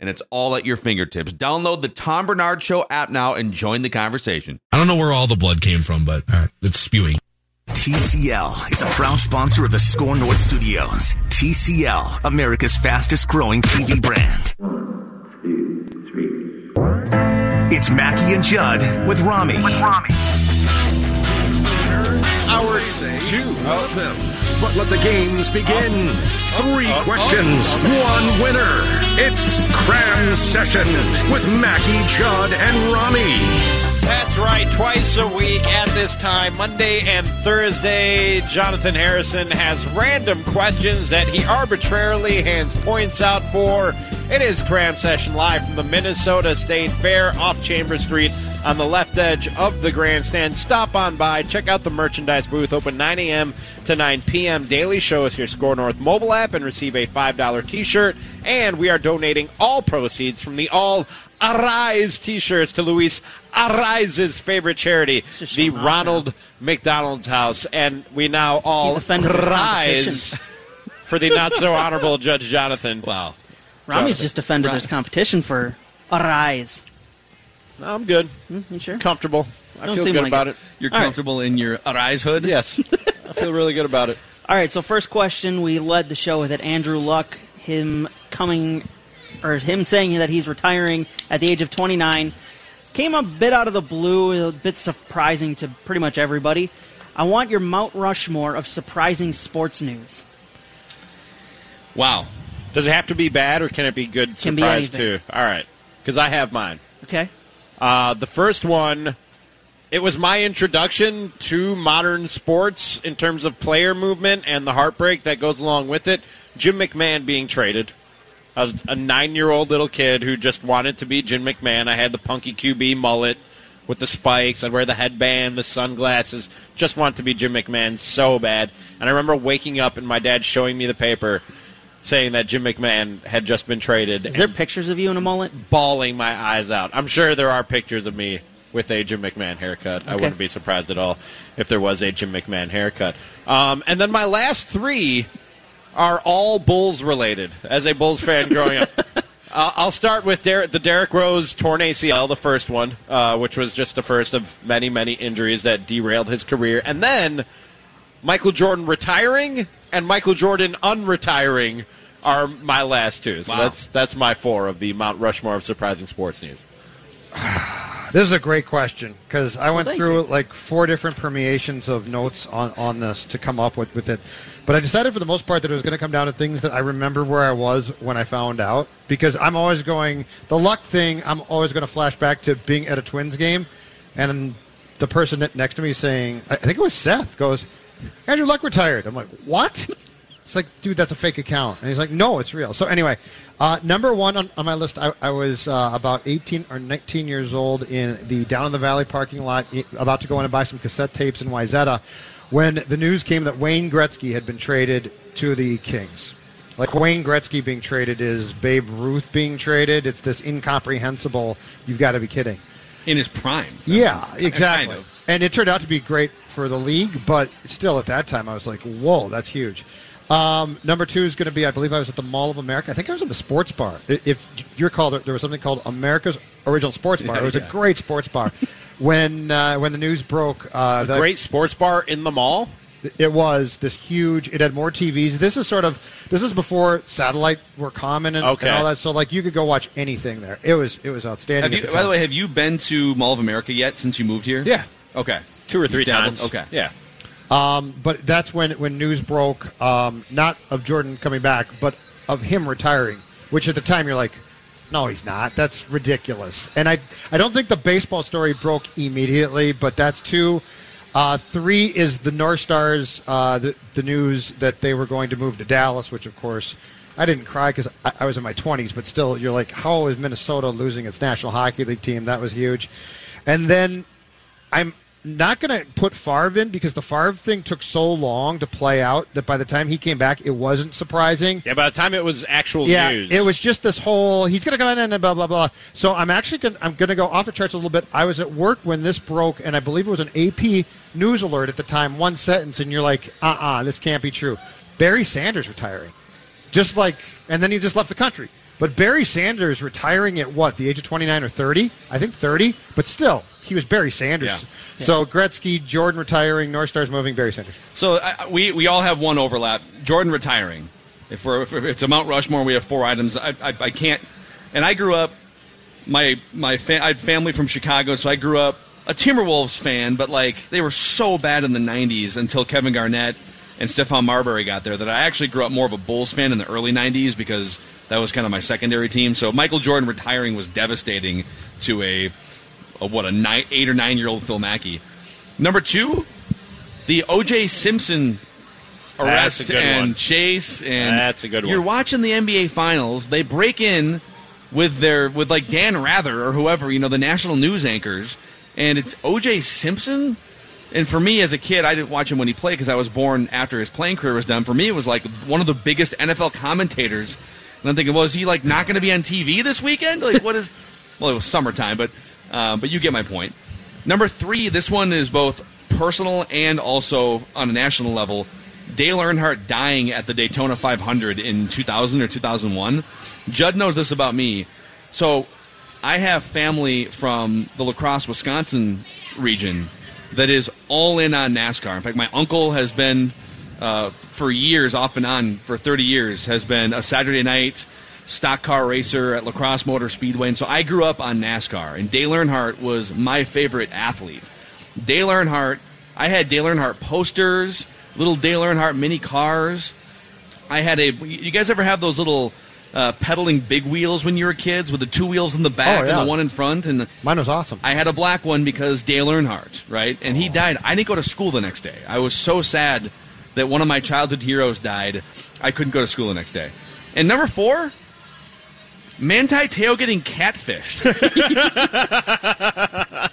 and it's all at your fingertips. Download the Tom Barnard Show app now and join the conversation. I don't know where all the blood came from, but uh, it's spewing. TCL is a proud sponsor of the SKOR North Studios. TCL, America's fastest growing TV brand. One, two, three. It's Mackey and Judd with Rami. With Rami. Hour two of them. But let the games begin. Three questions, one winner. It's Cram Session with Mackey, Judd, and Rami. That's right, twice a week at this time, Monday and Thursday. Jonathan Harrison has random questions that he arbitrarily hands points out for. It is Cram Session live from the Minnesota State Fair off Chambers Street on the left edge of the grandstand. Stop on by, check out the merchandise booth, open 9 a.m. to 9 p.m. Daily show us your SKOR North mobile app and receive a $5 t shirt. And we are donating all proceeds from the All Arise t shirts to Luis Arraez's favorite charity, the showing off Ronald McDonald's House. And we now all He's rise for the not so honorable Judge Jonathan. Wow. Rami's just offended there's competition for Arraez. I'm good. Mm, you sure? Comfortable. I Don't feel seem good like about it. it. You're All right. comfortable in your Arise hood? Yes. I feel really good about it. All right, so first question, we led the show with it. Andrew Luck, him coming, or him saying that he's retiring at the age of 29, came a bit out of the blue, a bit surprising to pretty much everybody. I want your Mount Rushmore of surprising sports news. Wow. Does it have to be bad or can it be good Can be surprise anything. too? All right. Because I have mine. Okay? Uh, the first one, it was my introduction to modern sports in terms of player movement and the heartbreak that goes along with it. Jim McMahon being traded. I was a nine year old little kid who just wanted to be Jim McMahon. I had the punky QB mullet with the spikes. I'd wear the headband, the sunglasses. Just wanted to be Jim McMahon so bad. And I remember waking up and my dad showing me the paper saying that Jim McMahon had just been traded. Is there pictures of you in a mullet? bawling my eyes out. I'm sure there are pictures of me with a Jim McMahon haircut. I wouldn't be surprised at all if there was a Jim McMahon haircut. Um, and then my last three are all Bulls related. As a Bulls fan growing up, uh, I'll start with Der- the Derrick Rose torn ACL, the first one, uh, which was just the first of many, many injuries that derailed his career, and then Michael Jordan retiring and Michael Jordan unretiring are my last two. So Wow. that's that's my four of the Mount Rushmore of surprising sports news. This is a great question because I went thank through you. like four different permeations of notes on, on this to come up with, with it. But I decided for the most part that it was going to come down to things that I remember where I was when I found out because I'm always going, the luck thing, I'm always going to flash back to being at a Twins game and the person next to me saying, I I think it was Seth, goes, Andrew Luck retired. I'm like, what? It's like, dude, that's a fake account. And he's like, no, it's real. So anyway, uh, number one on, on my list, I, I was uh, about 18 or 19 years old in the down in the valley parking lot, about to go in and buy some cassette tapes in Wayzata, when the news came that Wayne Gretzky had been traded to the Kings. Like Wayne Gretzky being traded is Babe Ruth being traded. It's this incomprehensible. You've got to be kidding. In his prime. Yeah, exactly. Kind of. And it turned out to be great for the league, but still at that time I was like, whoa, that's huge. Um, number two is going to be, I believe I was at the Mall of America. I think I was at the sports bar. If you recall, there there was something called America's Original Sports Bar. It was a great sports bar. when uh, when the news broke, uh, that- Great sports bar in the mall. it was this huge. It had more TVs. This is sort of this is before satellite were common and, Okay. and all that. So like you could go watch anything there. It was it was outstanding. You, the by the way, have you been to Mall of America yet since you moved here? Yeah. Okay. Two or three Dabbled? times. Okay. Yeah. Um, but that's when when news broke, um, not of Jordan coming back, but of him retiring. Which at the time you're like, no, he's not. That's ridiculous. And I I don't think the baseball story broke immediately, but that's two. Uh, three is the North Stars, uh, the, the news that they were going to move to Dallas, which of course I didn't cry because I, I was in my 20s, but still, you're like, how is Minnesota losing its National Hockey League team? That was huge. And then I'm not going to put Favre in because the Favre thing took so long to play out that by the time he came back, it wasn't surprising. Yeah, by the time it was actual yeah, news, it was just this whole he's going to come in and blah blah blah. So I'm actually gonna, I'm going to go off the charts a little bit. I was at work when this broke, and I believe it was an AP news alert at the time. One sentence, and you're like, uh uh this can't be true. Barry Sanders retiring, just like, and then he just left the country. But Barry Sanders retiring at what the age of 29 or 30? I think 30, but still. He was Barry Sanders. Yeah. So Gretzky, Jordan retiring, North Stars moving, Barry Sanders. So I, we we all have one overlap. Jordan retiring. If we're if it's a Mount Rushmore, we have four items. I, I, I can't. And I grew up. My my fa- I had family from Chicago, so I grew up a Timberwolves fan. But like they were so bad in the '90s until Kevin Garnett and Stephon Marbury got there that I actually grew up more of a Bulls fan in the early '90s because that was kind of my secondary team. So Michael Jordan retiring was devastating to a, a what a nine, eight or nine year old Phil Mackey. Number two, the O.J. Simpson arrest That's a good and one. chase and That's a good one. You're watching the NBA finals. They break in with their with like Dan Rather or whoever you know the national news anchors, and it's O.J. Simpson. And for me as a kid, I didn't watch him when he played because I was born after his playing career was done. For me, it was like one of the biggest NFL commentators. And I'm thinking, well, is he like not going to be on TV this weekend? Like, what is? Well, it was summertime, but uh, but you get my point. Number three, this one is both personal and also on a national level. Dale Earnhardt dying at the Daytona 500 in 2000 or 2001. Judd knows this about me. So I have family from the La Crosse, Wisconsin region that is all in on NASCAR. In fact, my uncle has been uh, for years, off and on for 30 years, has been a Saturday night stock car racer at La Crosse Motor Speedway. And so I grew up on NASCAR, and Dale Earnhardt was my favorite athlete. Dale Earnhardt, I had Dale Earnhardt posters, little Dale Earnhardt mini cars. I had a. You guys ever have those little uh, pedaling big wheels when you were kids with the two wheels in the back Oh, yeah. and the one in front? And Mine was awesome. I had a black one because Dale Earnhardt, right? And he died. I didn't go to school the next day. I was so sad that one of my childhood heroes died. I couldn't go to school the next day. And number four, Manti Te'o getting catfished.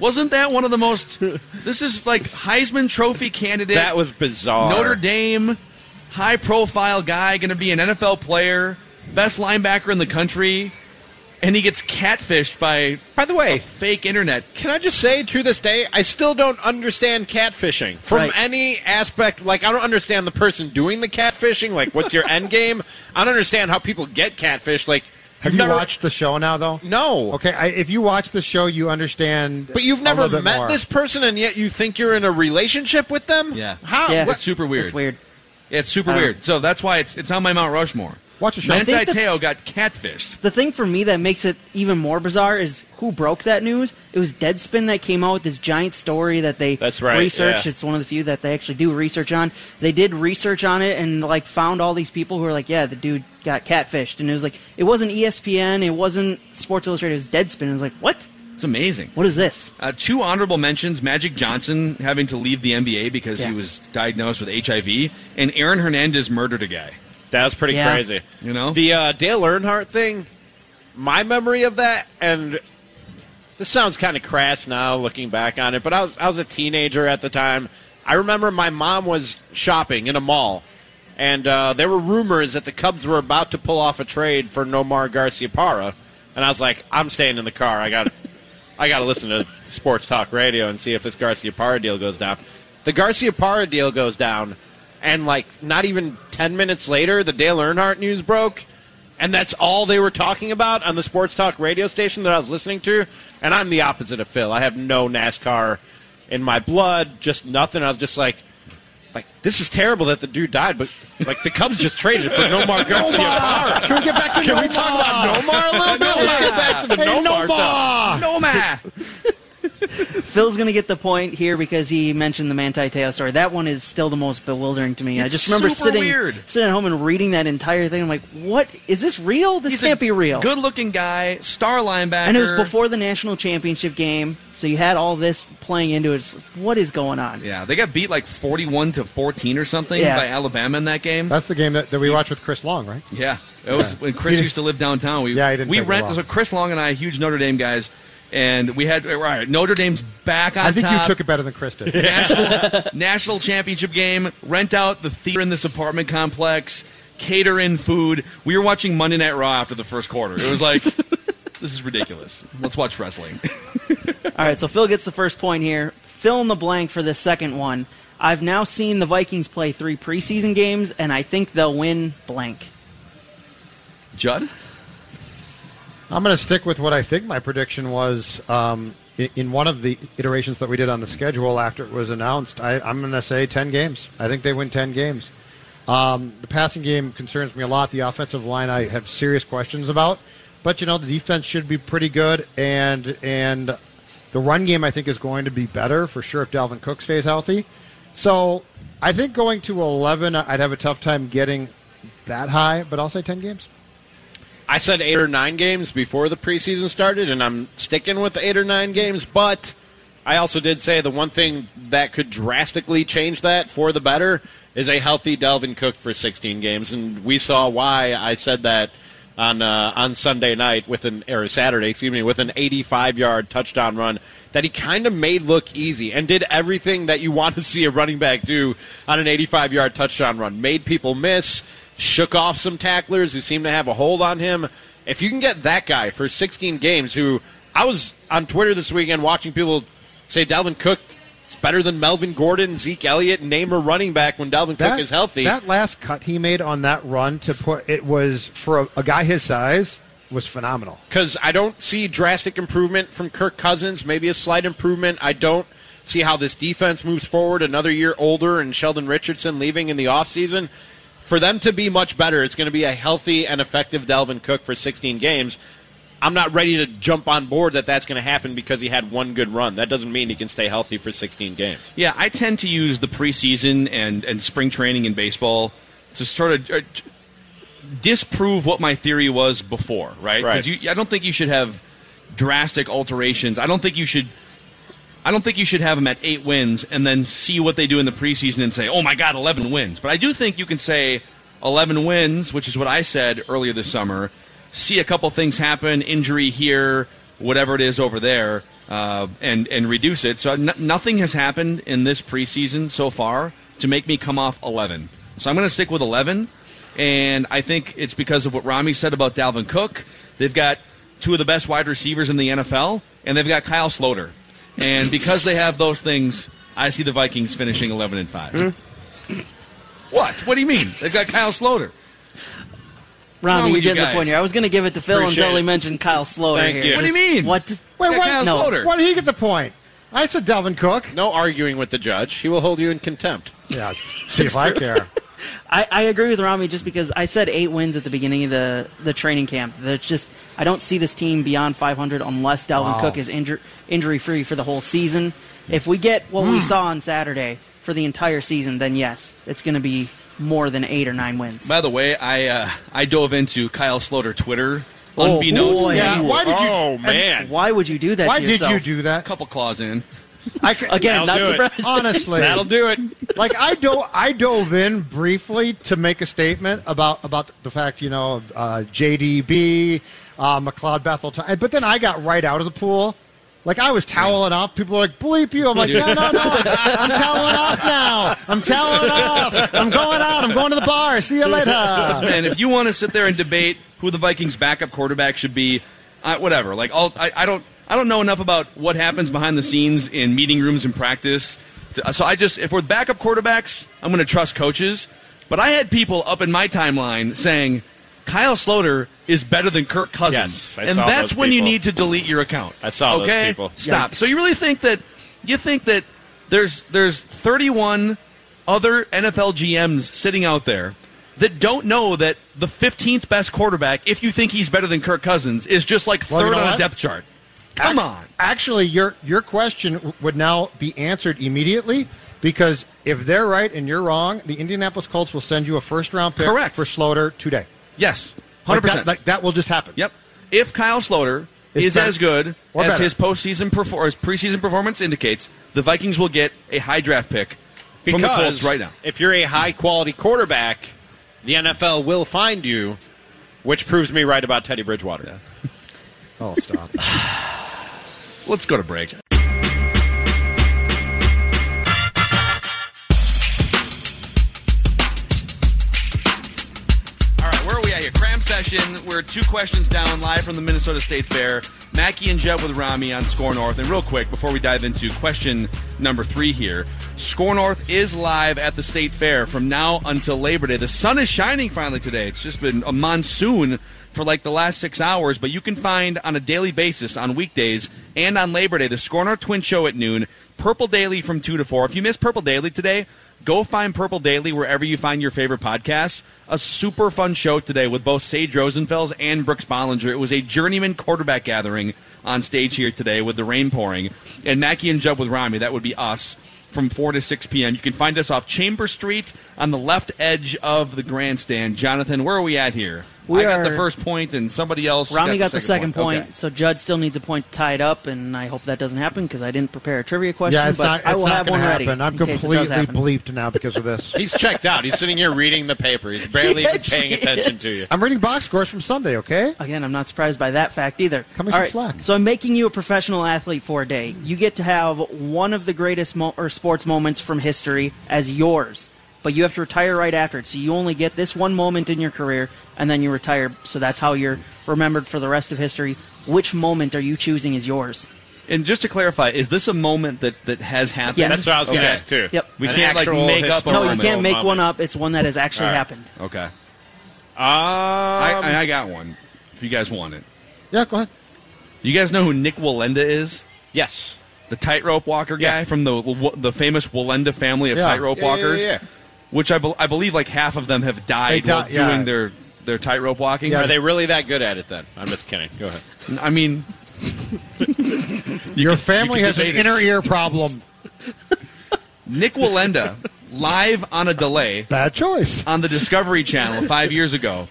Wasn't that one of the most? This is like Heisman Trophy candidate. that was bizarre. Notre Dame, high profile guy, going to be an NFL player, best linebacker in the country, and he gets catfished by By the way, fake internet. Can I just say, to this day, I still don't understand catfishing from Right. any aspect. Like, I don't understand the person doing the catfishing. Like, what's your end game? I don't understand how people get catfished. Like, Have you've never- watched the show now, though? No. Okay, I, if you watch the show, you understand. But you've a never bit met more. this person, and yet you think you're in a relationship with them? Yeah. How? Yeah. What- It's super weird. It's weird. It's super I don't- weird. So that's why it's it's on my Mount Rushmore. Watch the show. Manti think Te'o got catfished. The thing for me that makes it even more bizarre is who broke that news. It was Deadspin that came out with this giant story that they That's right, researched. yeah. It's one of the few that they actually do research on. They did research on it and like found all these people who were like, yeah, the dude got catfished, and it was like it wasn't ESPN, it wasn't Sports Illustrated, it was Deadspin. It was like, what? It's amazing. What is this? Uh, two honorable mentions: Magic Johnson having to leave the NBA because he was diagnosed with HIV, and Aaron Hernandez murdered a guy. That was pretty Yeah. crazy. You know? the uh, Dale Earnhardt thing. My memory of that, and this sounds kind of crass now looking back on it, but I was I was a teenager at the time. I remember my mom was shopping in a mall, and uh, there were rumors that the Cubs were about to pull off a trade for Nomar Garciaparra, and I was like, I'm staying in the car. I got I got to listen to sports talk radio and see if this Garciaparra deal goes down. The Garciaparra deal goes down, and like not even ten minutes later, the Dale Earnhardt news broke, and that's all they were talking about on the sports talk radio station that I was listening to. And I'm the opposite of Phil. I have no NASCAR in my blood, just nothing. I was just like. Like this is terrible that the dude died, but like the Cubs just traded for Nomar Garciaparra. Can we get back to Can we talk about Nomar a little bit? Let's get back to the Hey, Nomar Nomar! talk. No man. Phil's going to get the point here because he mentioned the Manti Te'o story. That one is still the most bewildering to me. I just remember sitting weird. sitting at home and reading that entire thing. I'm like, what is this real? This He's can't a be real. Good-looking guy, star linebacker, and it was before the national championship game, so you had all this playing into it. It's what is going on? Yeah, they got beat like forty-one to fourteen or something Yeah. by Alabama in that game. That's the game that, that we watched with Chris Long, right? Yeah, it was Yeah. when Chris used to live downtown. We Yeah, he didn't we take rent. So Chris Long and I, huge Notre Dame guys, and we had all right, Notre Dame's back on I think top. you took it better than Chris did. national national championship game. Rent out the theater in this apartment complex. Cater in food. We were watching Monday Night Raw after the first quarter. It was like, this is ridiculous. Let's watch wrestling. All right, so Phil gets the first point here. Fill in the blank for the second one. I've now seen the Vikings play three preseason games, and I think they'll win blank. Judd. I'm going to stick with what I think my prediction was um, in, one of the iterations that we did on the schedule after it was announced. I, I'm going to say 10 games. I think they win 10 games. Um, the passing game concerns me a lot. The offensive line I have serious questions about, but you know the defense should be pretty good, and and the run game I think is going to be better for sure if Dalvin Cook stays healthy. So I think going to 11, I'd have a tough time getting that high, but I'll say 10 games. I said eight or nine games before the preseason started, and I'm sticking with eight or nine games. But I also did say the one thing that could drastically change that for the better is a healthy Dalvin Cook for 16 games, and we saw why I said that on uh, on Sunday night with an or Saturday, excuse me, with an 85 yard touchdown run that he kind of made look easy and did everything that you want to see a running back do on an 85 yard touchdown run. Made people miss, shook off some tacklers who seemed to have a hold on him. If you can get that guy for 16 games, who I was on Twitter this weekend watching people say Dalvin Cook is better than Melvin Gordon, Zeke Elliott, name a running back when Dalvin Cook is healthy. That last cut he made on that run to put it was for a, a guy his size was phenomenal. because I don't see drastic improvement from Kirk Cousins. Maybe a slight improvement. I don't see how this defense moves forward. Another year older and Sheldon Richardson leaving in the offseason. For them to be much better, it's going to be a healthy and effective Dalvin Cook for 16 games. I'm not ready to jump on board that that's going to happen because he had one good run. That doesn't mean he can stay healthy for 16 games. Yeah, I tend to use the preseason and, and spring training in baseball to sort of uh, disprove what my theory was before, right? Right. Because I don't think you should have drastic alterations. I don't think you should. I don't think you should have them at eight wins and then see what they do in the preseason and say, "Oh my God, eleven wins." But I do think you can say eleven wins, which is what I said earlier this summer. See a couple things happen, injury here, whatever it is over there, uh, and and reduce it. So n- nothing has happened in this preseason so far to make me come off eleven. So I'm going to stick with eleven, and I think it's because of what Rami said about Dalvin Cook. They've got two of the best wide receivers in the NFL, and they've got Kyle Sloter. And because they have those things, I see the Vikings finishing 11 and 5. Hmm? What? What do you mean? They've got Kyle Sloter. wrong Rami, you with you get the point here. I was going to give it to Phil Appreciate until he mentioned Kyle Sloter Thank here. you. What do you mean? What? Wait, Got what? Kyle No. Sloter. Why did he get the point? I said Dalvin Cook. No arguing with the judge. He will hold you in contempt. Yeah, see if I care. I, I agree with Rami just because I said eight wins at the beginning of the, the training camp. That's just I don't see this team beyond 500 unless Dalvin Wow. Cook is injur- injury free for the whole season. If we get what Hmm. we saw on Saturday for the entire season, then yes, it's going to be more than eight or nine wins. By the way, I uh, I dove into Kyle Sloter Twitter Oh, unbeknownst. boy. Yeah, why did you? Oh, man. Why would you do that? Why to did you do that? A couple claws in. I c- Again, not surprised. honestly, That'll do it. like I dove, I dove in briefly to make a statement about about the fact you know uh, JDB, uh, McLeod Bethel, but then I got right out of the pool. Like I was toweling off. People were like, "Bleep you!" I'm like, "No, no, no! I'm toweling off now. I'm toweling off. I'm going out. I'm going to the bar. See you later." Man, if you want to sit there and debate who the Vikings' backup quarterback should be, uh, whatever. Like, I'll, I, I don't, I don't know enough about what happens behind the scenes in meeting rooms and practice. To- uh, So I just, if we're backup quarterbacks, I'm going to trust coaches. But I had people up in my timeline saying Kyle Sloter is better than Kirk Cousins, Yes, I and saw that's those when you need to delete your account. I saw those okay? people. Stop. So you really think that you think that there's there's 31 other NFL GMs sitting out there that don't know that the 15th best quarterback, if you think he's better than Kirk Cousins, is just like Well, you third know on a depth chart. Come Ac- on. Actually, your your question w- would now be answered immediately because if they're right and you're wrong, the Indianapolis Colts will send you a first round pick Correct. for Sloter today. Yes, 100%. that, like, that will just happen. Yep. If Kyle Sloter Is is better- as good or as better. his postseason perfor- or his preseason performance indicates, the Vikings will get a high draft pick from the Colts Because right now. if you're a high quality quarterback, the NFL will find you, which proves me right about Teddy Bridgewater. Oh, stop. Let's go to break. All right, where are we at here? Cram session. We're two questions down, live from the Minnesota State Fair. Mackey and Judd with Rami on SKOR North. And real quick, before we dive into question number three here, SKOR North is live at the State Fair from now until Labor Day. The sun is shining finally today. It's just been a monsoon for like the last six hours, but you can find on a daily basis on weekdays and on Labor Day the SKOR North Twin Show at noon, Purple Daily from 2 to 4. If you miss Purple Daily today, go find Purple Daily wherever you find your favorite podcasts. A super fun show today with both Sage Rosenfels and Brooks Bollinger. It was a journeyman quarterback gathering on stage here today with the rain pouring. And Mackey and Judd with Rami, that would be us from 4 to 6 p.m. You can find us off Chamber Street on the left edge of the grandstand. Jonathan, where are we at here? We I got the first point, and somebody else Rami got got the second point, Okay. so Judd still needs a point tied up, and I hope that doesn't happen because I didn't prepare a trivia question. yeah, it's but not. I will not have going one to ready. happen. I'm in case it does completely happen. bleeped now because of this. He's checked out. He's sitting here reading the paper. He's barely even paying attention to you. I'm reading box scores from Sunday. Okay. Again, I'm not surprised by that fact either. Cut me All slack. So I'm making you a professional athlete for a day. You get to have one of the greatest mo- or sports moments from history as yours, but you have to retire right after it. So you only get this one moment in your career, and then you retire. So that's how you're remembered for the rest of history. Which moment are you choosing is yours? And just to clarify, is this a moment that, that has happened? Yes. That's what I was going to Okay. ask too. Yep. We An can't like actual make up a No, you can't make moment. one up. It's one that has actually All right. happened. Okay. Um, I, I I got one. If you guys want it, Yeah, go ahead. you guys know who Nik Wallenda is? yes. The tightrope walker guy Yeah. from the the famous Wallenda family of Yeah. tightrope Yeah, yeah, walkers. yeah, yeah. Which I, bel I believe like half of them have died They di- while yeah. doing their their tightrope walking. Yeah. Are they really that good at it then? I'm just kidding. Go ahead. I mean, Your family you has an it. inner ear problem. Nik Wallenda live on a delay Bad choice. on the Discovery Channel five years ago.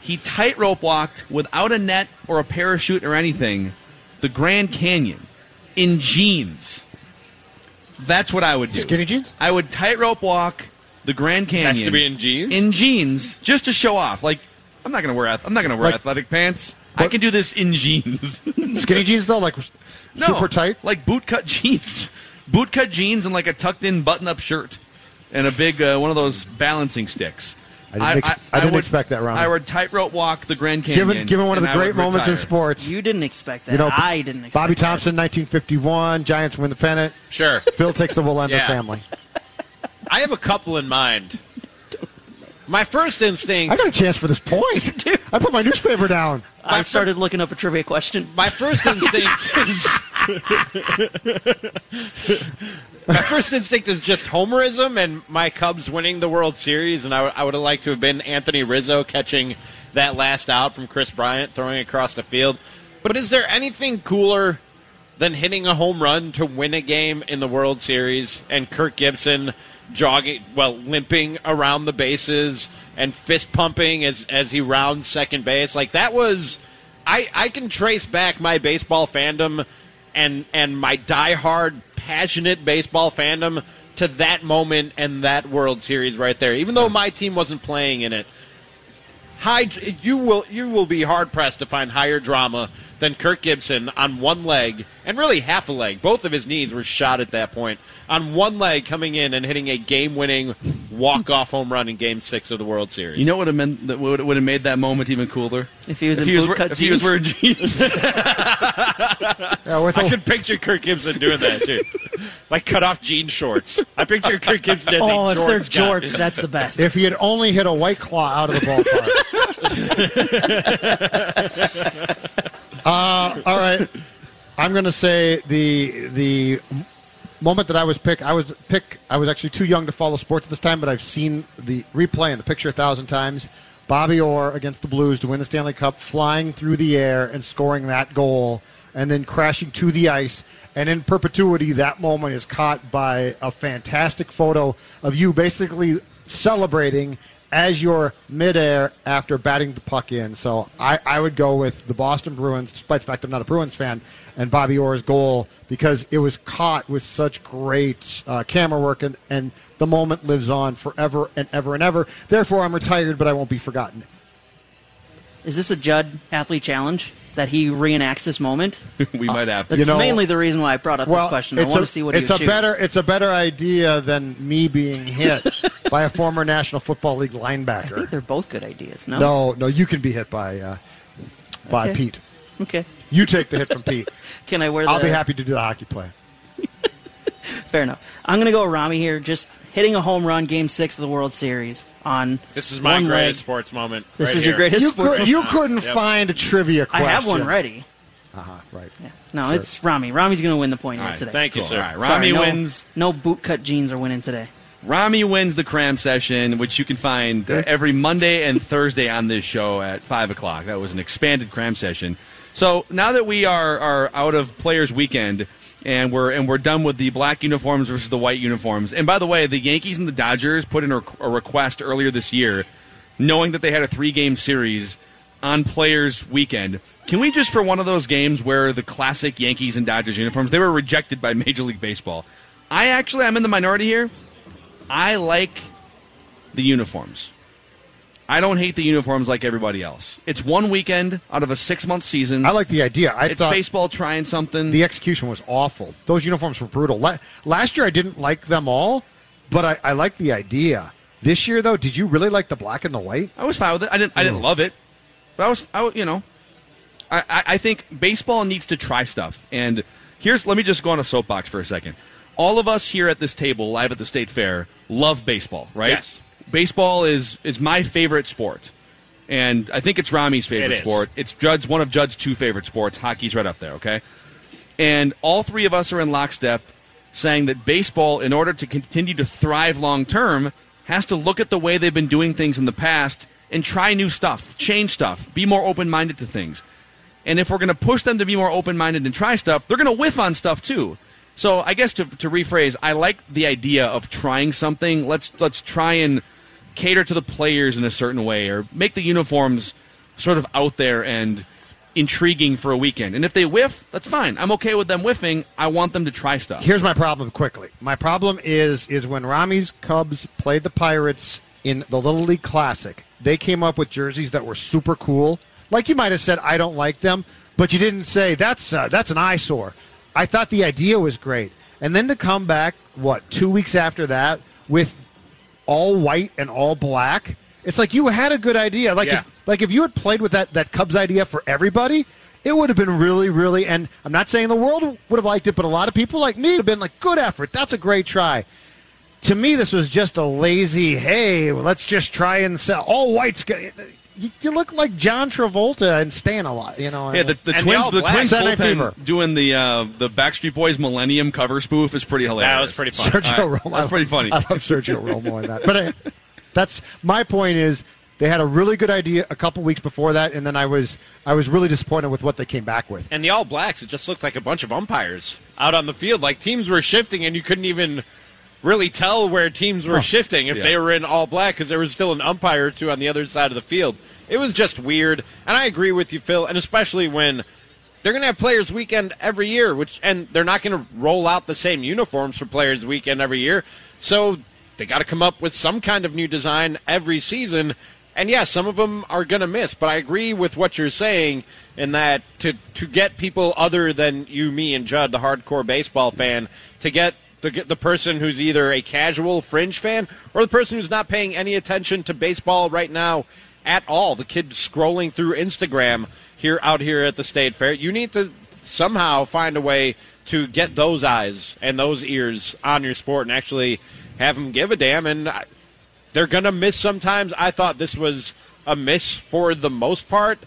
He tightrope walked without a net or a parachute or anything the Grand Canyon in jeans. That's what I would do. Skinny jeans. I would tightrope walk the Grand Canyon. Has to be in jeans? In jeans, just to show off. Like I'm not gonna wear. I'm not gonna wear Like- athletic pants. I What- can do this in jeans. Skinny jeans though, like No, super tight. like bootcut jeans, bootcut jeans, and like a tucked-in button-up shirt, and a big uh, one of those balancing sticks. I didn't ex- I didn't would- expect that, Ronnie. I would tightrope walk the Grand Canyon. Given given one of the I great would moments in retire. sports. You didn't expect that. You know, I didn't expect Bobby that. Thomson, 1951. Giants win the pennant. Sure. Phil takes the Wallenda Yeah. family. I have a couple in mind. My first instinct. I got a chance for this point. I put my newspaper down. I started looking up a trivia question. My first instinct is. my first instinct is just homerism and my Cubs winning the World Series, and I would- would have liked to have been Anthony Rizzo catching that last out from Kris Bryant throwing across the field. But is there anything cooler than hitting a home run to win a game in the World Series and Kirk Gibson jogging, well, limping around the bases and fist pumping as as he rounds second base? Like that was, I I can trace back my baseball fandom and and my diehard passionate baseball fandom to that moment and that World Series right there. Even though my team wasn't playing in it, high you will you will be hard pressed to find higher drama than Kirk Gibson on one leg and really half a leg. Both of his knees were shot at that point. On one leg coming in and hitting a game winning walk off home run in game 6 of the World Series. You know what would have meant that would would have made that moment even cooler If he was in he was, bootcut wear- if he was jeans. wearing jeans. Yeah, with I a- could picture Kirk Gibson doing that too. like cut off jean shorts. I picture Kirk Gibson as oh, a if they're shorts guy. jorts, that's the best. if he had only hit a white claw out of the ballpark. uh, all right. I'm going to say the the moment that I was picked. I was pick. I was actually too young to follow sports at this time, but I've seen the replay and the picture a thousand times. Bobby Orr against the Blues to win the Stanley Cup, flying through the air and scoring that goal, and then crashing to the ice. And in perpetuity, that moment is caught by a fantastic photo of you basically celebrating as you're midair after batting the puck in. So I, I would go with the Boston Bruins, despite the fact I'm not a Bruins fan, and Bobby Orr's goal because it was caught with such great uh, camera work, and, and the moment lives on forever and ever and ever. Therefore, I'm retired, but I won't be forgotten. Is this a Judd athlete challenge? That he reenacts this moment? we might have to. That's You know- mainly the reason why I brought up Well, this question. I it's want a, to see what it's he a choose. better it's a better idea than me being hit by a former National Football League I think linebacker. they're both good ideas. No. No, no, you can be hit by uh, by Okay. Pete. Okay. You take the hit from Pete. Can I wear? The, I'll be happy to do the hockey play. Fair enough. I'm going to go Rami here, just hitting a home run, Game Six of the World Series on. This is my one greatest leg. sports moment. This right is your here. greatest You, sports. could, you couldn't Yep. find a trivia I question. have one ready. Uh-huh, right. Yeah. No, it's Rami. Rami's going to win the point All here right, today. Thank you, Cool. sir. All right, Sorry, Rami no, wins. No bootcut jeans are winning today. Rami wins the cram session, which you can find uh, every Monday and Thursday on this show at five o'clock. That was an expanded cram session. So now that we are, are out of Players Weekend and we're and we're done with the black uniforms versus the white uniforms. And by the way, the Yankees and the Dodgers put in a, request earlier this year, knowing that they had a three game series on Players Weekend. Can we just for one of those games wear the classic Yankees and Dodgers uniforms? They were rejected by Major League Baseball. I actually I'm in the minority here. I like the uniforms. I don't hate the uniforms like everybody else. It's one weekend out of a six month season. I like the idea. I it's baseball trying something. the execution was awful. Those uniforms were brutal. La- last year I didn't like them all, but I, I like the idea. This year though, did you really like the black and the white? I was fine with it. I didn't. I didn't love it, but I was. I you know, I, I, I think baseball needs to try stuff. And here's. Let me just go on a soapbox for a second. All of us here at this table, live at the state fair, love baseball, right? Yes. Baseball is is my favorite sport, and I think it's Rami's favorite It sport. It's Judd's one of Judd's two favorite sports. Hockey's right up there. Okay. And all three of us are in lockstep saying that baseball, in order to continue to thrive long term, has to look at the way they've been doing things in the past and try new stuff, change stuff, be more open minded to things. And if we're going to push them to be more open minded and try stuff, they're going to whiff on stuff too. So I guess to, to rephrase, I like the idea of trying something. Let's let's try and cater to the players in a certain way, or make the uniforms sort of out there and intriguing for a weekend. And if they whiff, that's fine. I'm okay with them whiffing. I want them to try stuff. Here's my problem quickly. My problem is is when Rami's Cubs played the Pirates in the Little League Classic, they came up with jerseys that were super cool. Like you might have said, I don't like them, but you didn't say that's uh, that's an eyesore. I thought the idea was great, and then to come back what two weeks after that with all white and all black, it's like you had a good idea. Like Yeah. if, like if you had played with that that Cubs idea for everybody, it would have been really, really. And I'm not saying the world would have liked it, but a lot of people like me would have been like, "Good effort, that's a great try." To me, this was just a lazy. Hey, well, let's just try and sell all whites. You, you look like John Travolta and Stan a lot, you know. Yeah, the, the And the twins, the twins Saturday Night bullpen doing the uh, the Backstreet Boys Millennium cover spoof is pretty hilarious. That was pretty fun. Sergio All right, Romo. that's pretty funny. I love Sergio Romo in that. But uh, that's my point. Is they had a really good idea a couple weeks before that, and then I was I was really disappointed with what they came back with. And the All Blacks, it just looked like a bunch of umpires out on the field. Like teams were shifting, and you couldn't even really tell where teams were shifting if Yeah. they were in all black because there was still an umpire or two on the other side of the field. It was just weird. And I agree with you, Phil, and especially when they're going to have Players Weekend every year, which and they're not going to roll out the same uniforms for Players Weekend every year. So they got to come up with some kind of new design every season. And yeah, some of them are going to miss, but I agree with what you're saying in that to to get people other than you, me, and Judd, the hardcore baseball fan, to get the the person who's either a casual fringe fan or the person who's not paying any attention to baseball right now at all, the kid scrolling through Instagram here out here at the state fair. You need to somehow find a way to get those eyes and those ears on your sport and actually have them give a damn. And they're going to miss sometimes. I thought this was a miss for the most part.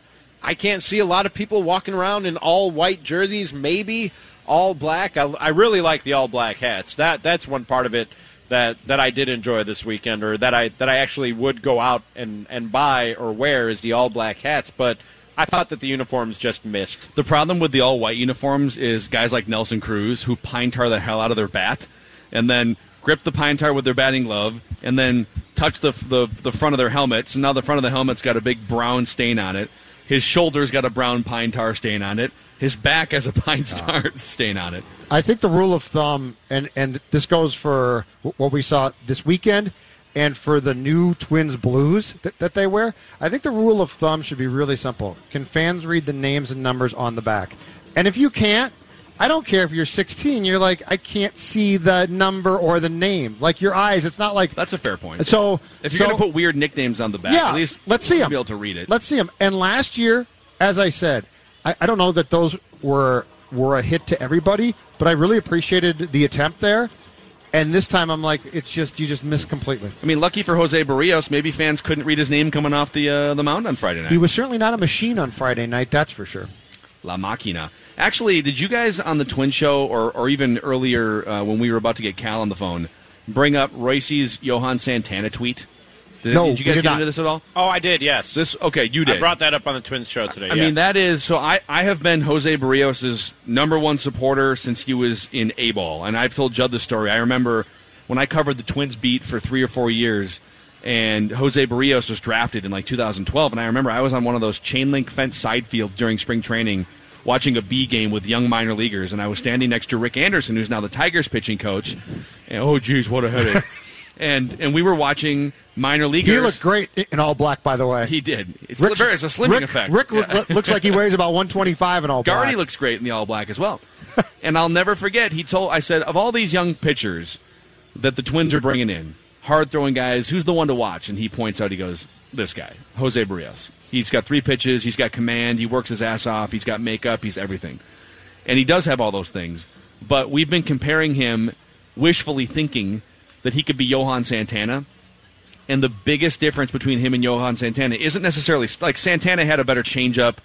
I can't see a lot of people walking around in all white jerseys, maybe all black. I, I really like the all black hats. That that's one part of it that, that I did enjoy this weekend, or that I that I actually would go out and, and buy or wear is the all black hats. But I thought that the uniforms just missed. The problem with the all white uniforms is guys like Nelson Cruz who pine tar the hell out of their bat, and then grip the pine tar with their batting glove, and then touch the the, the front of their helmet. So now the front of the helmet's got a big brown stain on it. His shoulders got a brown pine tar stain on it. His back has a pine tar stain on it. I think the rule of thumb, and and this goes for what we saw this weekend and for the new Twins blues that, that they wear, I think the rule of thumb should be really simple. Can fans read the names and numbers on the back? And if you can't, I don't care if you're 16. You're like, I can't see the number or the name. Like your eyes, it's not like That's a fair point. So if you're so- going to put weird nicknames on the back, yeah, at least let's see them. be able to read it. Let's see them. And last year, as I said, I, I don't know that those were were a hit to everybody, but I really appreciated the attempt there. And this time, I'm like, it's just you just missed completely. I mean, lucky for Jose Berrios, maybe fans couldn't read his name coming off the uh, the mound on Friday night. He was certainly not a machine on Friday night, that's for sure. La Makina. Actually, did you guys on the Twin Show, or, or even earlier uh, when we were about to get Cal on the phone, bring up Royce's Johan Santana tweet? Did, No, did you guys did get not. into this at all? Oh, I did. Yes. This okay? You did. I brought that up on the Twins show today. I yeah. mean, that is so. I, I have been Jose Berrios' number one supporter since he was in A ball, and I've told Judd the story. I remember when I covered the Twins beat for three or four years, and Jose Berrios was drafted in like 2012, and I remember I was on one of those chain link fence side fields during spring training. Watching a B game with young minor leaguers, and I was standing next to Rick Anderson, who's now the Tigers pitching coach. And oh, geez, what a headache! and and we were watching minor leaguers. He looked great in all black, by the way. He did. It's, it's a slimming Rick, effect. Rick Yeah. loo- looks like he weighs about 125 in all Gardy black. looks great in the all black as well. and I'll never forget, he told, I said, of all these young pitchers that the Twins are bringing in, hard throwing guys, who's the one to watch? And he points out, he goes, this guy, Jose Berrios. He's got three pitches, he's got command, he works his ass off, he's got makeup, he's everything. And he does have all those things. But we've been comparing him, wishfully thinking that he could be Johan Santana. And the biggest difference between him and Johan Santana isn't necessarily like Santana had a better changeup,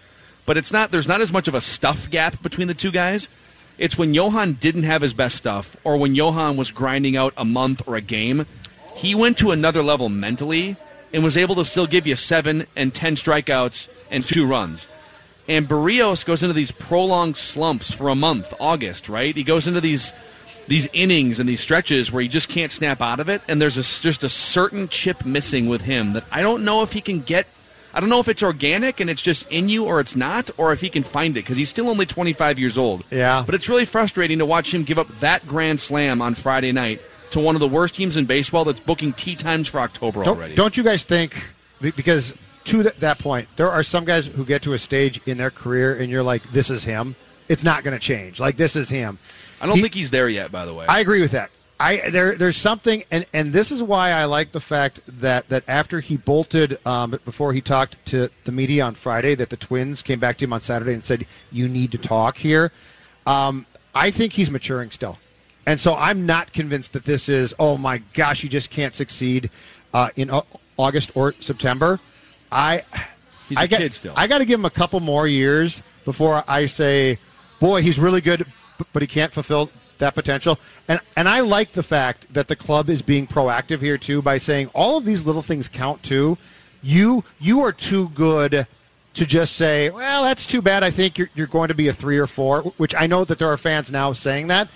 but it's not. There's not as much of a stuff gap between the two guys. It's when Johan didn't have his best stuff, or when Johan was grinding out a month or a game. He went to another level mentally and was able to still give you seven and ten strikeouts and two runs. And Berrios goes into these prolonged slumps for a month, August, right? He goes into these these innings and these stretches where he just can't snap out of it, and there's a, just a certain chip missing with him that I don't know if he can get. I don't know if it's organic and it's just in you or it's not, or if he can find it because he's still only 25 years old. Yeah. But it's really frustrating to watch him give up that grand slam on Friday night to one of the worst teams in baseball that's booking tee times for October Don't, already. don't you guys think? Because to th- that point, there are some guys who get to a stage in their career, and you're like, "This is him." It's not going to change. Like this is him. I don't He- think he's there yet, by the way. I agree with that. I there there's something, and and this is why I like the fact that that after he bolted um, before he talked to the media on Friday, that the Twins came back to him on Saturday and said, "You need to talk here." Um, I think he's maturing still, and so I'm not convinced that this is. Oh my gosh, you just can't succeed uh, in August or September. I He's I a got- kid still. I got to give him a couple more years before I say, boy, he's really good, but he can't fulfill that potential. And and I like the fact that the club is being proactive here too by saying all of these little things count too. You you are too good to just say, well, that's too bad. I think you're you're going to be a three or four, which I know that there are fans now saying that.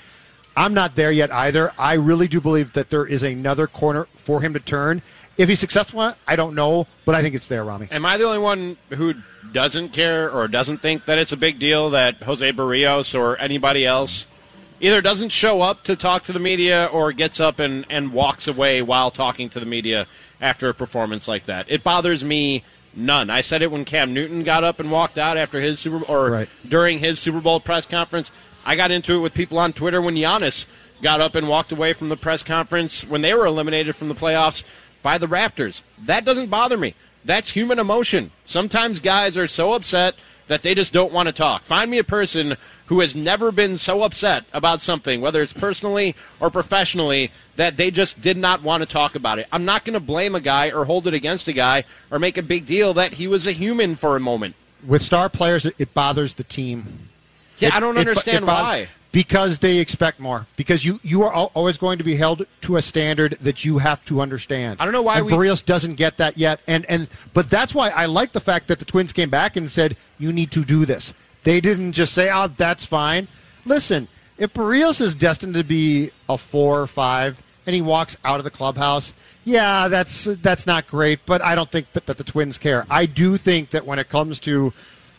I'm not there yet either. I really do believe that there is another corner for him to turn. If he's successful, I don't know, but I think it's there, Rami. Am I the only one who doesn't care or doesn't think that it's a big deal that Jose Berrios or anybody else either doesn't show up to talk to the media or gets up and, and walks away while talking to the media after a performance like that? It bothers me none. I said it when Cam Newton got up and walked out after his Super or Right. during his Super Bowl press conference. I got into it with people on Twitter when Giannis got up and walked away from the press conference when they were eliminated from the playoffs by the Raptors. That doesn't bother me. That's human emotion. Sometimes guys are so upset that they just don't want to talk. Find me a person who has never been so upset about something, whether it's personally or professionally, that they just did not want to talk about it. I'm not going to blame a guy or hold it against a guy or make a big deal that he was a human for a moment. with star players, it, bothers the team. Yeah, I don't understand why. Because they expect more. Because you you are always going to be held to a standard that you have to understand. I don't know why and we- Berrios doesn't get that yet. And and but that's why I like the fact that the Twins came back and said you need to do this. They didn't just say, "Oh, that's fine." Listen, if Berrios is destined to be a four or five, and he walks out of the clubhouse, yeah, that's that's not great. But I don't think that, that the Twins care. I do think that when it comes to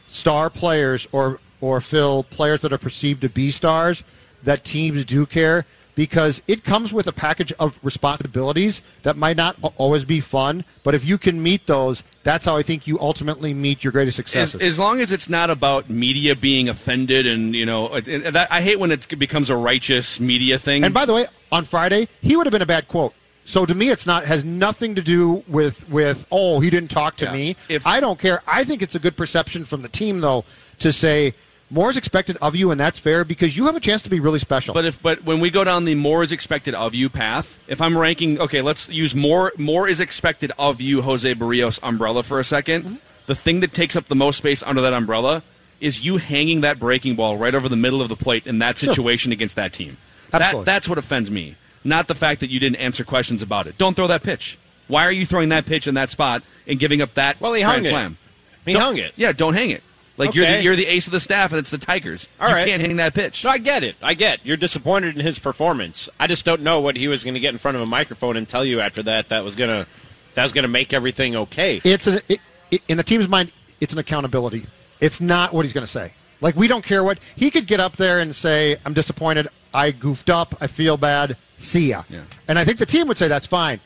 star players or or fill players that are perceived to be stars, that teams do care because it comes with a package of responsibilities that might not always be fun. But if you can meet those, that's how I think you ultimately meet your greatest As, successes. as long as it's not about media being offended, and you know, and that, I hate when it becomes a righteous media thing. And by the way, on Friday, he would have been a bad quote. So to me, it's not has nothing to do with with oh he didn't talk to Yeah. me. If- I don't care. I think it's a good perception from the team though to say more is expected of you, and that's fair because you have a chance to be really special. But if but when we go down the more is expected of you path, if I'm ranking, okay, let's use more more is expected of you, Jose Berrios umbrella for a 2nd Mm-hmm. The thing that takes up the most space under that umbrella is you hanging that breaking ball right over the middle of the plate in that situation against that team. That, Absolutely. that's what offends me, not the fact that you didn't answer questions about it. Don't throw that pitch. Why are you throwing that pitch in that spot and giving up that Well, he grand hung it. He Don't- hung it. Yeah, don't hang it. Like you're the, you're the ace of the staff, and it's the Tigers. All you right. can't hang that pitch. No, I get it. I get. You're disappointed in his performance. I just don't know what he was going to get in front of a microphone and tell you after that. That was gonna that was gonna make everything okay. it's an it, it, in the team's mind, it's an accountability. It's not what he's going to say. Like we don't care what he could get up there and say, "I'm disappointed. I goofed up. I feel bad. See ya." Yeah. And I think the team would say that's fine.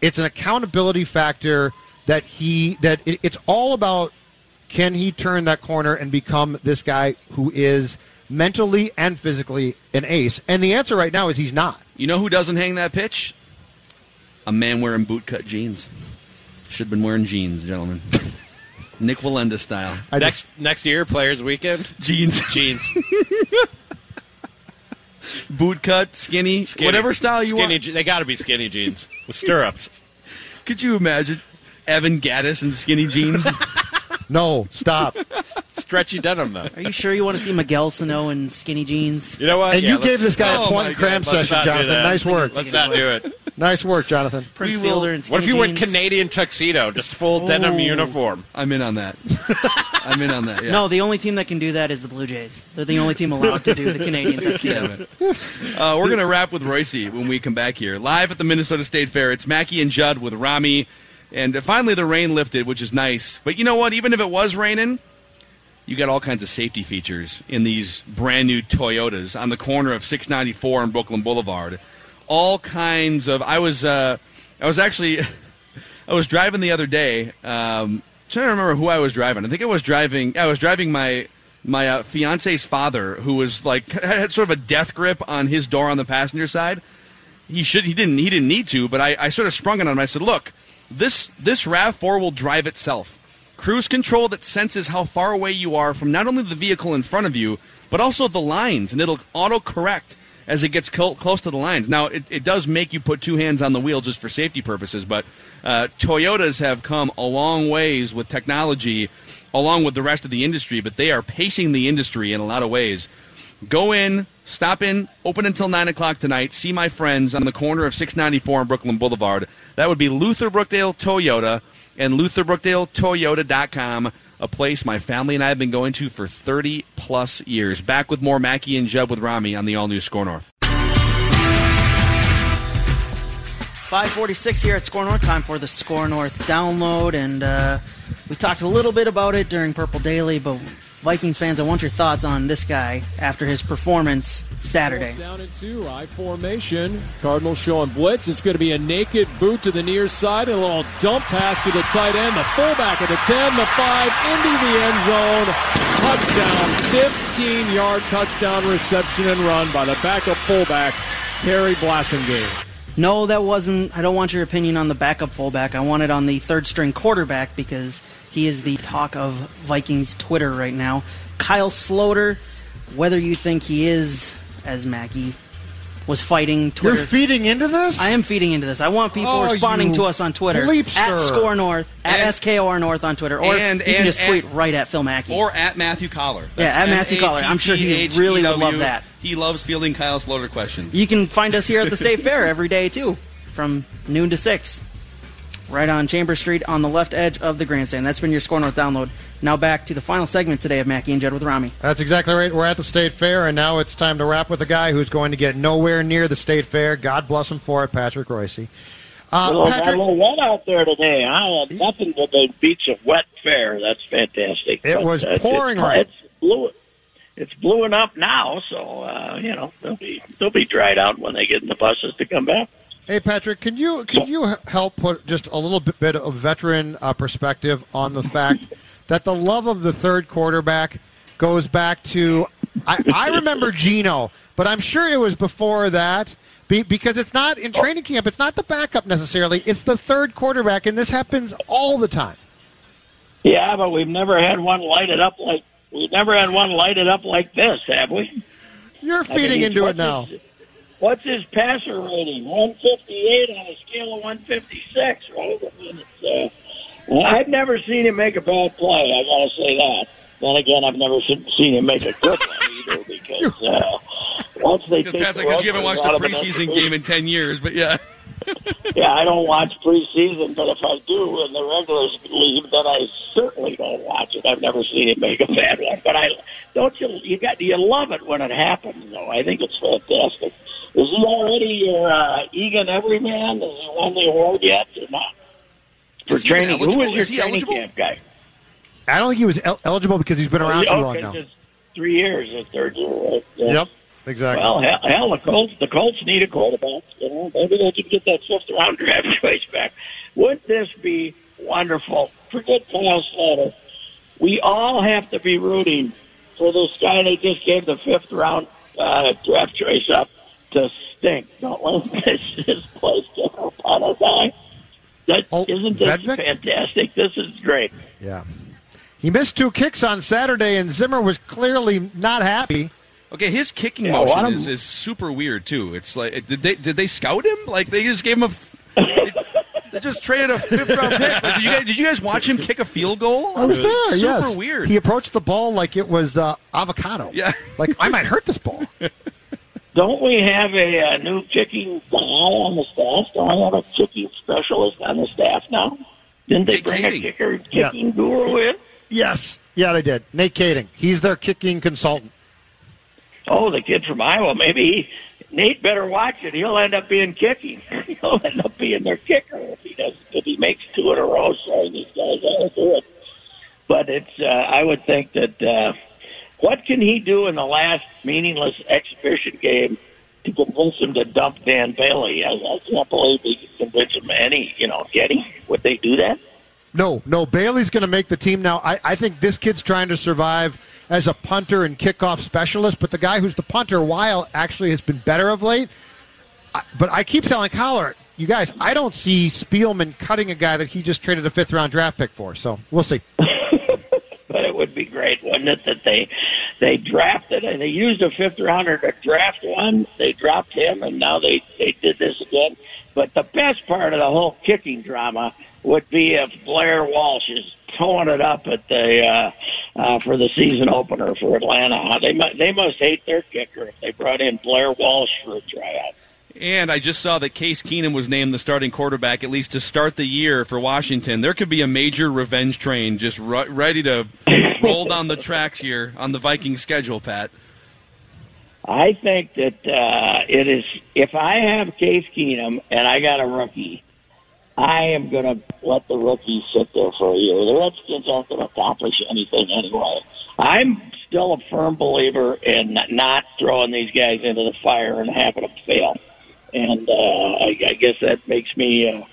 It's an accountability factor that he that it, it's all about. Can he turn that corner and become this guy who is mentally and physically an ace? And the answer right now is he's not. You know who doesn't hang that pitch? A man wearing bootcut jeans. Should have been wearing jeans, gentlemen. Nik Wallenda style. I next just, next year, Players Weekend, Jeans. jeans, Bootcut, skinny, Skinny. whatever style you skinny, want. They got to be skinny jeans with stirrups. Could you imagine Evan Gaddis in skinny jeans? No, stop. Stretchy denim though. Are you sure you want to see Miguel Sano in skinny jeans? You know what? And Yeah, you gave let's- this guy Oh a point my and cram God, let's session, not do Jonathan. that. Nice work. Let's not do it. Nice work, Jonathan. Prince We will- Fielder in What if skinny you went jeans? Canadian tuxedo, just full denim uniform? I'm in on that. I'm in on that. Yeah. No, the only team that can do that is the Blue Jays. They're the only team allowed to do the Canadian tuxedo. Uh, we're going to wrap with Reusse when we come back here. Live at the Minnesota State Fair, it's Mackey and Judd with Rami. And finally, the rain lifted, which is nice. But you know what? Even if it was raining, you got all kinds of safety features in these brand new Toyotas on the corner of 694 and Brooklyn Boulevard. All kinds of. I was, uh, I was actually, I was driving the other day. Um, trying to remember who I was driving. I think I was driving. I was driving my my uh, fiance's father, who was like had sort of a death grip on his door on the passenger side. He should. He didn't. He didn't need to. But I, I sort of sprung it on him. I said, "Look, this this RAV4 will drive itself. Cruise control that senses how far away you are from not only the vehicle in front of you, but also the lines, and it'll auto correct as it gets clo- close to the lines. Now, it, it does make you put two hands on the wheel just for safety purposes, but uh, Toyotas have come a long ways with technology, along with the rest of the industry. But they are pacing the industry in a lot of ways. Go in, stop in, open until 9 o'clock tonight. See my friends on the corner of 694 and Brooklyn Boulevard. That would be Luther Brookdale Toyota and LutherBrookdaleToyota.com, a place my family and I have been going to for 30 plus years. Back with more Mackey and Judd with Rami on the all new SKOR North. 546 here at SKOR North. Time for the SKOR North download. And uh, we talked a little bit about it during Purple Daily, but Vikings fans, I want your thoughts on this guy after his performance Saturday. Down in two, I formation. Cardinals showing blitz. It's going to be a naked boot to the near side, a little dump pass to the tight end, the fullback at the 10, the 5, into the end zone. Touchdown. 15 yard touchdown reception and run by the backup fullback, Khari Blasingame. No, that wasn't. I don't want your opinion on the backup fullback. I want it on the third string quarterback because he is the talk of Vikings Twitter right now. Kyle Sloter, whether you think he is, as Mackey was fighting Twitter. You're feeding into this? I am feeding into this. I want people Oh, responding to us on Twitter bleepster. at SKOR North, at And- SKOR North on Twitter, or and- you can and- just tweet and- right at Phil Mackey. Or at Matthew Coller. Yeah, at Matthew Coller. I'm sure he really would love that. He loves fielding Kyle Sloter questions. You can find us here at the State Fair every day too, from noon to six, right on Chamber Street on the left edge of the grandstand. That's been your SKOR North download. Now back to the final segment today of Mackey and Judd with Rami. That's exactly right. We're at the State Fair, and now it's time to wrap with a guy who's going to get nowhere near the State Fair. God bless him for it, Patrick Reusse. Uh, Well, got a Patrick, little wet out there today. Huh? Nothing but the beach of wet fair. That's fantastic. It But, was uh, pouring it's, rain. It's blue. it's blowing up now, so uh, you know they'll be they'll be dried out when they get in the buses to come back. Hey Patrick, can you can you help put just a little bit, bit of veteran uh, perspective on the fact that the love of the third quarterback goes back to I, I remember Gino, but I'm sure it was before that be, because it's not in training camp. It's not the backup necessarily. It's the third quarterback, and this happens all the time. Yeah, but we've never had one lighted up like we've never had one lighted up like this, have we? You're I mean, feeding into it now. his- what's his passer rating? One fifty eight on a scale of one fifty six, right? I mean, it's, uh, well, I've never seen him make a bad play. I gotta say that. Then again, I've never seen him make a good one either because uh, once they Because take Pat's the like, because you haven't watched a preseason game in ten years, but yeah. yeah, I don't watch preseason, but if I do in the regular league, then I certainly don't watch it. I've never seen him make a bad one, but I don't you you got you love it when it happens though. I think it's fantastic. Is he already your uh, Egan Everyman? Has he won the award yet or not? For Is training, who eligible? was your Is he training eligible? camp guy? I don't think he was el- eligible because he's been around too okay, long now. three years, the third year. Right? Yeah. Yep, exactly. Well, hell, hell, the Colts, the Colts need a quarterback. You know, maybe they could get that fifth round draft choice back. Wouldn't this be wonderful? Forget Kyle Sloter. We all have to be rooting for this guy they just gave the fifth round uh, draft choice up to stink. Don't let this, this place get up on us. eye. That isn't this Vedvik? fantastic? This is great. Yeah. He missed two kicks on Saturday, and Zimmer was clearly not happy. Okay, his kicking Yeah, motion is, is super weird too. It's like did they did they scout him? Like they just gave him a. f- they, they just traded a fifth round pick. Like, did you guys did you guys watch him kick a field goal? I was there. Super yes, weird. He approached the ball like it was uh, avocado. Yeah, like I might hurt this ball. Don't we have a, uh new kicking guy on the staff? Don't we have a kicking specialist on the staff now? Didn't they bring a kicker Yeah. kicking guru in? Yes, yeah, they did. Nate Kaeding. He's their kicking consultant. Oh, the kid from Iowa. Maybe he, Nate better watch it. He'll end up being kicking. He'll end up being their kicker if he does. If he makes two in a row, saying these guys to do it. But it's. Uh, I would think that. Uh, what can he do in the last meaningless exhibition game to convince him to dump Dan Bailey? I, I can't believe he can convince him any. You know, get him? Would they do that? No, no. Bailey's going to make the team now. I, I think this kid's trying to survive as a punter and kickoff specialist, but the guy who's the punter, while actually has been better of late. I, but I keep telling Coller, you guys, I don't see Spielman cutting a guy that he just traded a fifth round draft pick for. So we'll see. it would be great, wouldn't it, that they they drafted and they used a fifth rounder to draft one. They dropped him, and now they they did this again. But the best part of the whole kicking drama would be if Blair Walsh is towing it up at the uh, uh, for the season opener for Atlanta. They mu- they must hate their kicker if they brought in Blair Walsh for a tryout. And I just saw that Case Keenum was named the starting quarterback, at least to start the year for Washington. There could be a major revenge train just ru- ready to roll down the tracks here on the Viking schedule, Pat. I think that uh, it is. If I have Case Keenum and I got a rookie, I am going to let the rookie sit there for a year. The Redskins aren't going to accomplish anything anyway. I'm still a firm believer in not throwing these guys into the fire and having them fail. And uh, I, I guess that makes me, uh,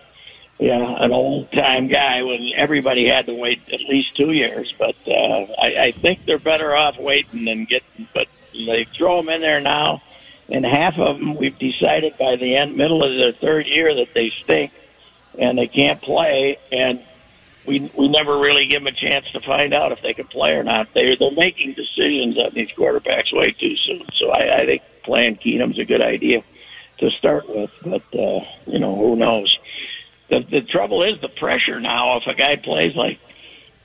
yeah, an old time guy when everybody had to wait at least two years. But uh, I, I think they're better off waiting than getting. But they throw them in there now, and half of them we've decided by the end, middle of their third year that they stink and they can't play, and we we never really give them a chance to find out if they can play or not. They're they're making decisions on these quarterbacks way too soon. So I, I think playing Keenum's a good idea to start with, but uh, you know who knows. The the trouble is the pressure now. If a guy plays like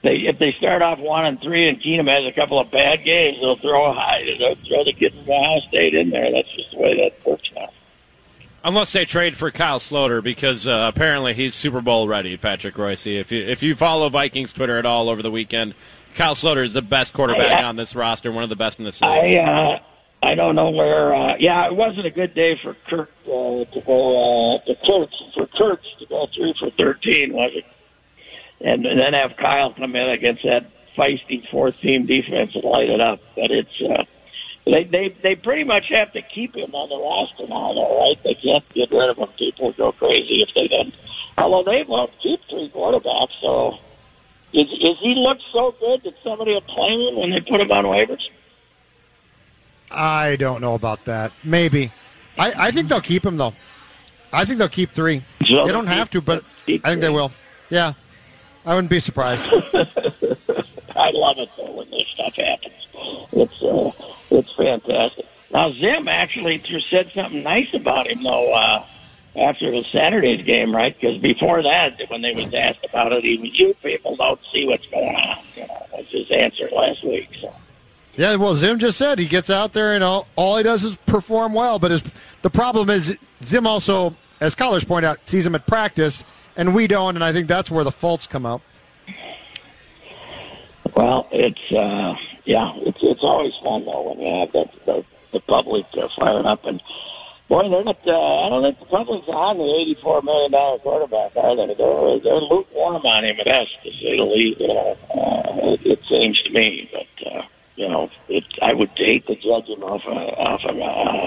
they if they start off one and three and Keenum has a couple of bad games, they'll throw a high they'll throw the kid from Ohio State in there. That's just the way that works now. Unless they trade for Kyle Sloter, because uh, apparently he's Super Bowl ready, Patrick Reusse. If you if you follow Vikings Twitter at all over the weekend, Kyle Sloter is the best quarterback I- on this roster, one of the best in the city. I uh, I don't know where. Uh, yeah, it wasn't a good day for Kirk uh, to go uh, to Kurtz for Kurtz to go three for thirteen, was it? And, and then have Kyle come in against that feisty fourth team defense and light it up. But it's uh, they they they pretty much have to keep him on the roster now, though, right? They can't get rid of him. People go crazy if they didn't. Although they won't keep three quarterbacks, so is is he look so good that somebody will claim him when they put him on waivers? I don't know about that. Maybe. I, I think they'll keep him though. I think they'll keep three. So they don't have to, but I think they will. Yeah, I wouldn't be surprised. I love it though when this stuff happens. It's uh, it's fantastic. Now Zim actually th- said something nice about him though uh, after the Saturday's game, right? Because before that, when they was asked about it, he was, "You people don't see what's going on." You know, was his answer last week. So Yeah, well, Zim just said he gets out there and all, all he does is perform well. But his, the problem is Zim also, as callers point out, sees him at practice, and we don't, and I think that's where the faults come out. Well, it's uh, yeah, it's it's always fun though when you have the the, the public uh, firing up and boy, they're not. Uh, I don't think the public's on the eighty-four million dollar quarterback, are they? They're they're lukewarm on him at best, to say the least. You know, uh, it, it seems to me, but uh, you know, it, I would hate to judge him off a, off of uh,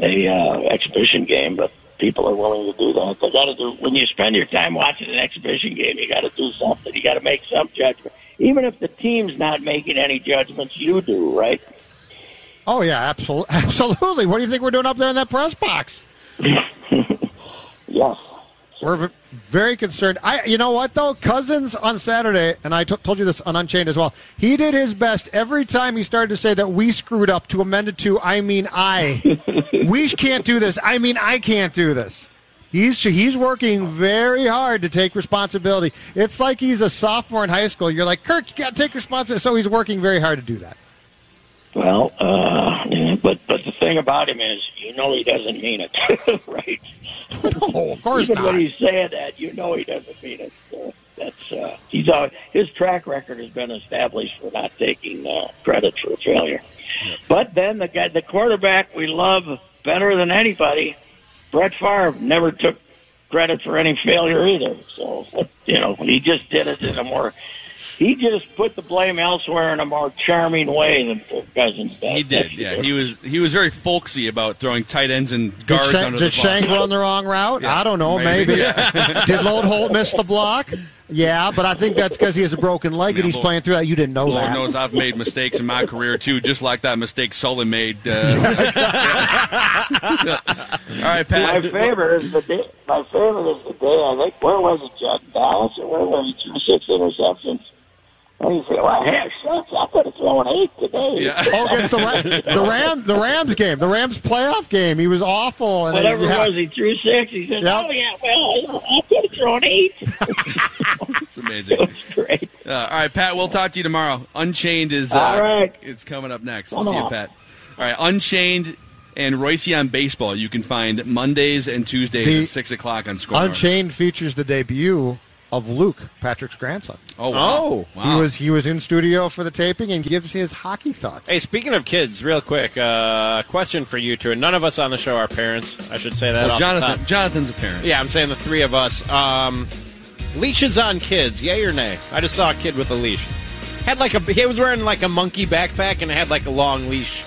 a uh, exhibition game, but. People are willing to do that. They got to do when you spend your time watching an exhibition game. You got to do something. You got to make some judgment, even if the team's not making any judgments. You do, right? Oh yeah, absolutely, absolutely. What do you think we're doing up there in that press box? Yes. We're very concerned. I, you know what though, Cousins on Saturday, and I t- told you this on Unchained as well. He did his best every time he started to say that we screwed up to amend it to I mean I. we can't do this. I mean I can't do this. He's he's working very hard to take responsibility. It's like he's a sophomore in high school. You're like Kirk, you got to take responsibility. So he's working very hard to do that. Well, uh, but but the thing about him is, you know, he doesn't mean it, right? No, of course Even not. when he's saying that, you know, he doesn't mean it. So that's uh, he's uh, his track record has been established for not taking uh, credit for failure. But then the guy, the quarterback we love better than anybody, Brett Favre, never took credit for any failure either. So you know, he just did it in a more. He just put the blame elsewhere in a more charming way than Kirk Cousins does. He did, yeah. He was he was very folksy about throwing tight ends and Did, guards Shank, under did the bus. Shank run the wrong route? Yeah, I don't know. maybe. Maybe. did Lone Holt miss the block? Yeah, but I think that's because he has a broken leg and he's Lord- playing through that. You didn't know that. Lord that. knows I've made mistakes in my career too, just like that mistake Sully made. Uh, all right, Pat. My favorite is the day. My favorite is the day. I think where was it, Judd? Dallas or where was it? Two six interceptions. And you say, "Well, heck, shucks, I could have thrown eight today." Yeah. Oh, against the Ram, the Ram, the Rams game, the Rams playoff game. He was awful. And Whatever yeah. it was, he threw six. He said, Yep. "Oh yeah, well, I could have thrown eight. It's amazing. it was great. Uh, all right, Pat. We'll talk to you tomorrow. Unchained is uh, All right. It's coming up next. Come See you. Pat. All right, Unchained and Reusse on baseball. You can find Mondays and Tuesdays The at six o'clock on SKOR. North. Unchained features the debut of Luke, Patrick's grandson. Oh, wow. Oh. wow. He was he was in studio for the taping and gives his hockey thoughts. Hey, speaking of kids, real quick, uh, question for you two. None of us on the show are parents. I should say that. Well, off the Jonathan. top. Jonathan's a parent. Yeah, I'm saying the three of us. Um, leashes on kids, yay or nay? I just saw a kid with a leash. Had like a he was wearing like a monkey backpack and it had like a long leash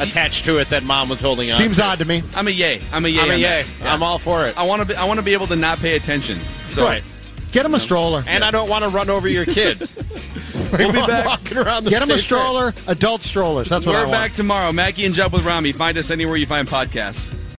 attached to it that mom was holding on. Seems to. odd to me. I'm a yay. I'm a yay. I'm a on yay. Yeah. I'm all for it. I want to be. I want to be able to not pay attention. So Right. Get him a stroller. And I don't want to run over your kid. we'll be back. Walking around the Get him a stroller. Adult strollers. That's what I We're want. back tomorrow. Mackey and Judd with Rami. Find us anywhere you find podcasts.